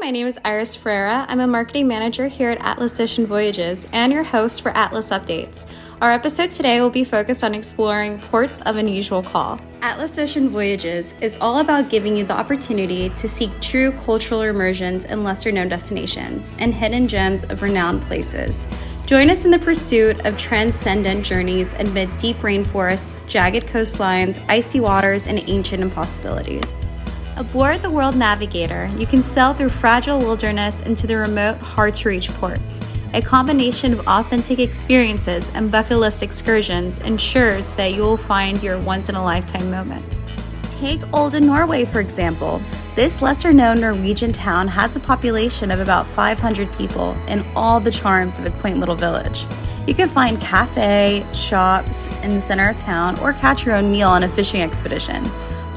my name is Iris Ferreira. I'm a marketing manager here at Atlas Ocean Voyages and your host for Atlas Updates. Our episode today will be focused on exploring ports of unusual call. Atlas Ocean Voyages is all about giving you the opportunity to seek true cultural immersions in lesser known destinations and hidden gems of renowned places. Join us in the pursuit of transcendent journeys amid deep rainforests, jagged coastlines, icy waters, and ancient impossibilities. Aboard the World Navigator, you can sail through fragile wilderness into the remote, hard to reach ports. A combination of authentic experiences and bucket list excursions ensures that you will find your once in a lifetime moment. Take Olden, Norway, for example. This lesser known Norwegian town has a population of about 500 people and all the charms of a quaint little village. You can find cafe, shops in the center of town, or catch your own meal on a fishing expedition.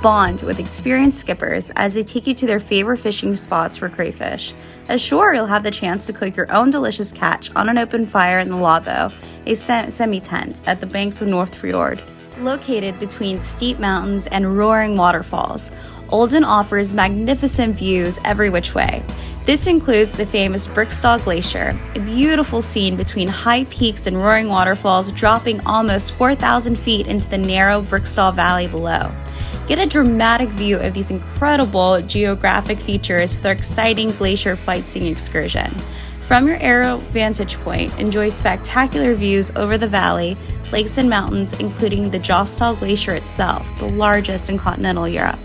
Bond with experienced skippers as they take you to their favorite fishing spots for crayfish. Ashore, you'll have the chance to cook your own delicious catch on an open fire in the lavvo, a semi tent at the banks of North Fjord. Located between steep mountains and roaring waterfalls, Olden offers magnificent views every which way. This includes the famous Briksdal Glacier, a beautiful scene between high peaks and roaring waterfalls dropping almost 4,000 feet into the narrow Briksdal Valley below. Get a dramatic view of these incredible geographic features with our exciting glacier sightseeing excursion. From your aerial vantage point, enjoy spectacular views over the valley, lakes, and mountains, including the Jostedal Glacier itself, the largest in continental Europe.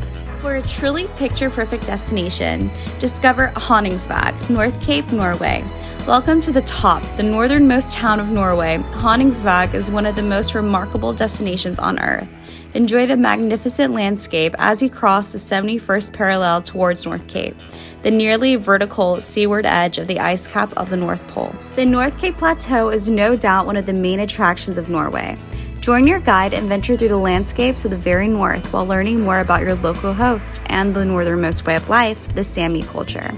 For a truly picture perfect destination, discover Honningsvåg, North Cape, Norway. Welcome to the top, the northernmost town of Norway. Honningsvåg is one of the most remarkable destinations on Earth. Enjoy the magnificent landscape as you cross the 71st parallel towards North Cape, the nearly vertical seaward edge of the ice cap of the North Pole. The North Cape Plateau is no doubt one of the main attractions of Norway. Join your guide and venture through the landscapes of the very north while learning more about your local host and the northernmost way of life, the Sami culture.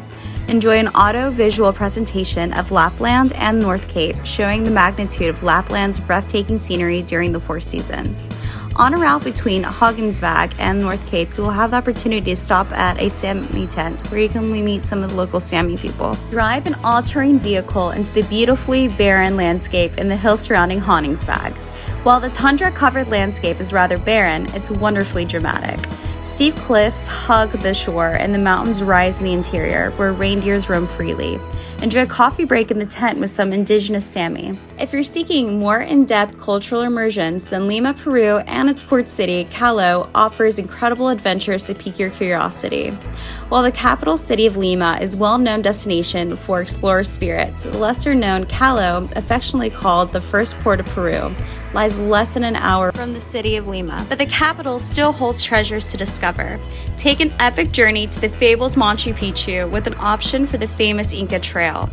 Enjoy an audio visual presentation of Lapland and North Cape, showing the magnitude of Lapland's breathtaking scenery during the four seasons. On a route between Honningsvåg and North Cape, you will have the opportunity to stop at a Sami tent where you can meet some of the local Sami people. Drive an all terrain vehicle into the beautifully barren landscape in the hills surrounding Honningsvåg. While the tundra covered landscape is rather barren, it's wonderfully dramatic. Steep cliffs hug the shore, and the mountains rise in the interior, where reindeers roam freely. Enjoy a coffee break in the tent with some indigenous Sami. If you're seeking more in depth cultural immersions, then Lima, Peru, and its port city, Callao, offers incredible adventures to pique your curiosity. While the capital city of Lima is a well known destination for explorer spirits, the lesser known Callao, affectionately called the first port of Peru, lies less than an hour from the city of Lima, but the capital still holds treasures to discover. Take an epic journey to the fabled Machu Picchu with an option for the famous Inca Trail.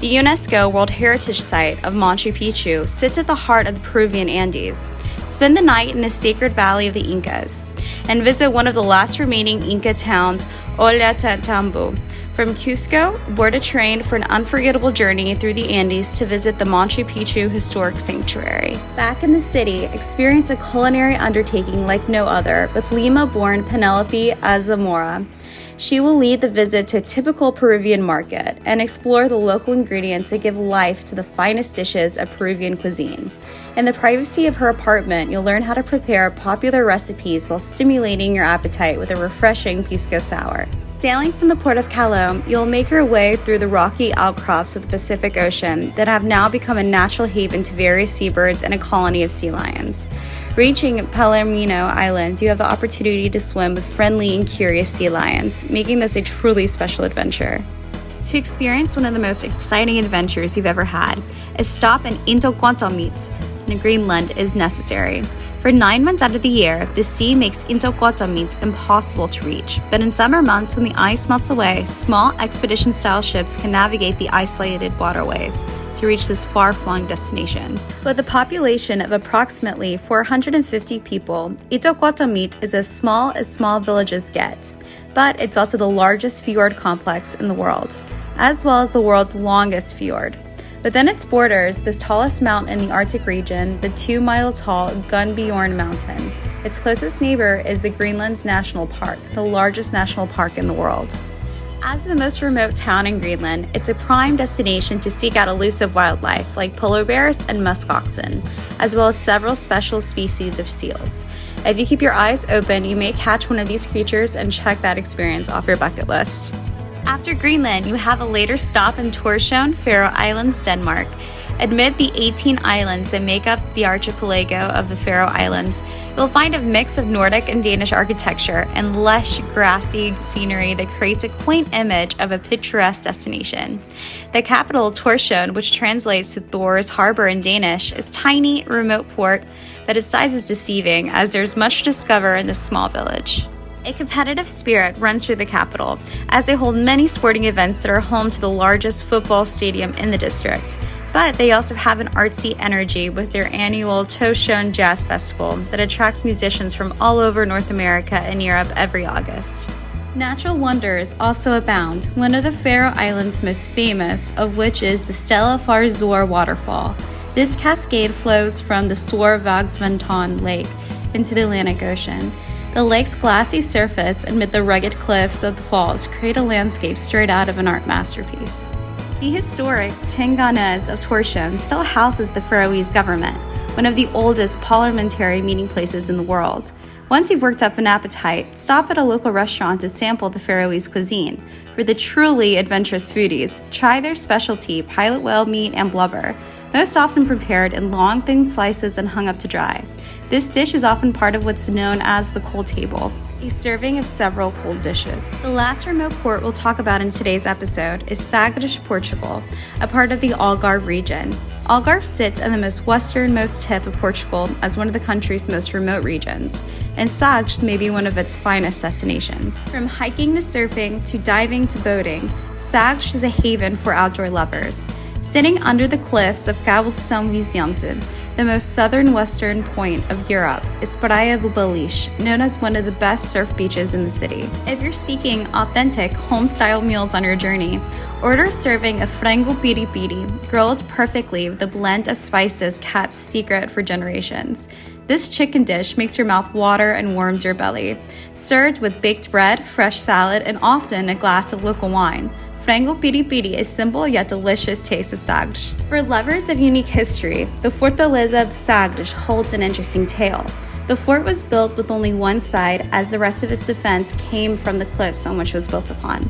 The UNESCO World Heritage Site of Machu Picchu sits at the heart of the Peruvian Andes. Spend the night in a sacred valley of the Incas and visit one of the last remaining Inca towns, Ollantaytambo. From Cusco, board a train for an unforgettable journey through the Andes to visit the Machu Picchu Historic Sanctuary. Back in the city, experience a culinary undertaking like no other with Lima born Penelope Azamora. She will lead the visit to a typical Peruvian market and explore the local ingredients that give life to the finest dishes of Peruvian cuisine. In the privacy of her apartment, you'll learn how to prepare popular recipes while stimulating your appetite with a refreshing pisco sour. Sailing from the port of Callao, you'll make your way through the rocky outcrops of the Pacific Ocean that have now become a natural haven to various seabirds and a colony of sea lions. Reaching Palomino Island, you have the opportunity to swim with friendly and curious sea lions, making this a truly special adventure. To experience one of the most exciting adventures you've ever had, a stop in Ittoqqortoormiit in Greenland is necessary. For nine months out of the year, the sea makes Ittoqqortoormiit impossible to reach, but in summer months when the ice melts away, small expedition style ships can navigate the isolated waterways to reach this far flung destination. With a population of approximately 450 people, Ittoqqortoormiit is as small as small villages get, but it's also the largest fjord complex in the world, as well as the world's longest fjord. Within its borders, the tallest mountain in the Arctic region, the two mile tall Gunnbjorn Mountain. Its closest neighbor is the Greenlands National Park, the largest national park in the world. As the most remote town in Greenland, it's a prime destination to seek out elusive wildlife like polar bears and musk oxen, as well as several special species of seals. If you keep your eyes open, you may catch one of these creatures and check that experience off your bucket list. After Greenland, you have a later stop in Torshavn, Faroe Islands, Denmark. Amid the 18 islands that make up the archipelago of the Faroe Islands, you'll find a mix of Nordic and Danish architecture and lush, grassy scenery that creates a quaint image of a picturesque destination. The capital, Torshavn, which translates to Thor's Harbor in Danish, is tiny, remote port, but its size is deceiving as there's much to discover in this small village. A competitive spirit runs through the capital, as they hold many sporting events that are home to the largest football stadium in the district. But they also have an artsy energy with their annual Torshavn Jazz Festival that attracts musicians from all over North America and Europe every August. Natural wonders also abound, one of the Faroe Islands' most famous of which is the Stellifarsor waterfall. This cascade flows from the Sorvagsvatn Lake into the Atlantic Ocean. The lake's glassy surface amid the rugged cliffs of the falls create a landscape straight out of an art masterpiece. The historic Tinganes of Torshavn still houses the Faroese government, one of the oldest parliamentary meeting places in the world. Once you've worked up an appetite, stop at a local restaurant to sample the Faroese cuisine. For the truly adventurous foodies, try their specialty pilot whale meat and blubber, most often prepared in long, thin slices and hung up to dry. This dish is often part of what's known as the cold table, a serving of several cold dishes. The last remote port we'll talk about in today's episode is Sagres, Portugal, a part of the Algarve region. Algarve sits on the most westernmost tip of Portugal as one of the country's most remote regions, and Sagres may be one of its finest destinations. From hiking to surfing to diving to boating, Sagres is a haven for outdoor lovers. Sitting under the cliffs of Cabo Vicente, the most southern western point of Europe is Praia do Beliche, known as one of the best surf beaches in the city. If you're seeking authentic home-style meals on your journey, order a serving of frango piripiri, grilled perfectly with a blend of spices kept secret for generations. This chicken dish makes your mouth water and warms your belly. Served with baked bread, fresh salad, and often a glass of local wine. Frango Piripiri is a simple yet delicious taste of Sagres. For lovers of unique history, the Fortaleza of Sagres holds an interesting tale. The fort was built with only one side, as the rest of its defense came from the cliffs on which it was built upon.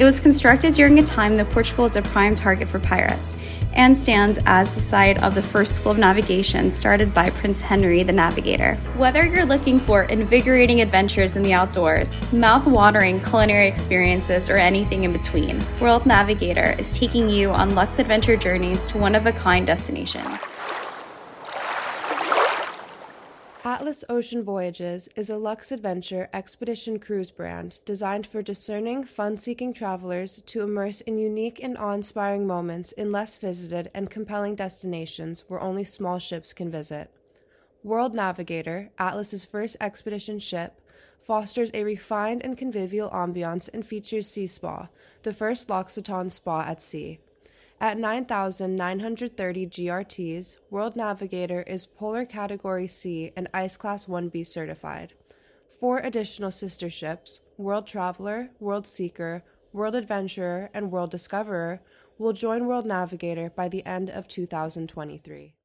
It was constructed during a time that Portugal was a prime target for pirates and stands as the site of the first school of navigation started by Prince Henry the Navigator. Whether you're looking for invigorating adventures in the outdoors, mouth-watering culinary experiences, or anything in between, World Navigator is taking you on luxe adventure journeys to one-of-a-kind destinations. Atlas Ocean Voyages is a luxe adventure expedition cruise brand designed for discerning, fun seeking travelers to immerse in unique and awe inspiring moments in less visited and compelling destinations where only small ships can visit. World Navigator, Atlas's first expedition ship, fosters a refined and convivial ambiance and features Sea Spa, the first L'Occitane spa at sea. At 9,930 GRTs, World Navigator is Polar Category C and Ice Class 1B certified. Four additional sister ships, World Traveler, World Seeker, World Adventurer, and World Discoverer, will join World Navigator by the end of 2023.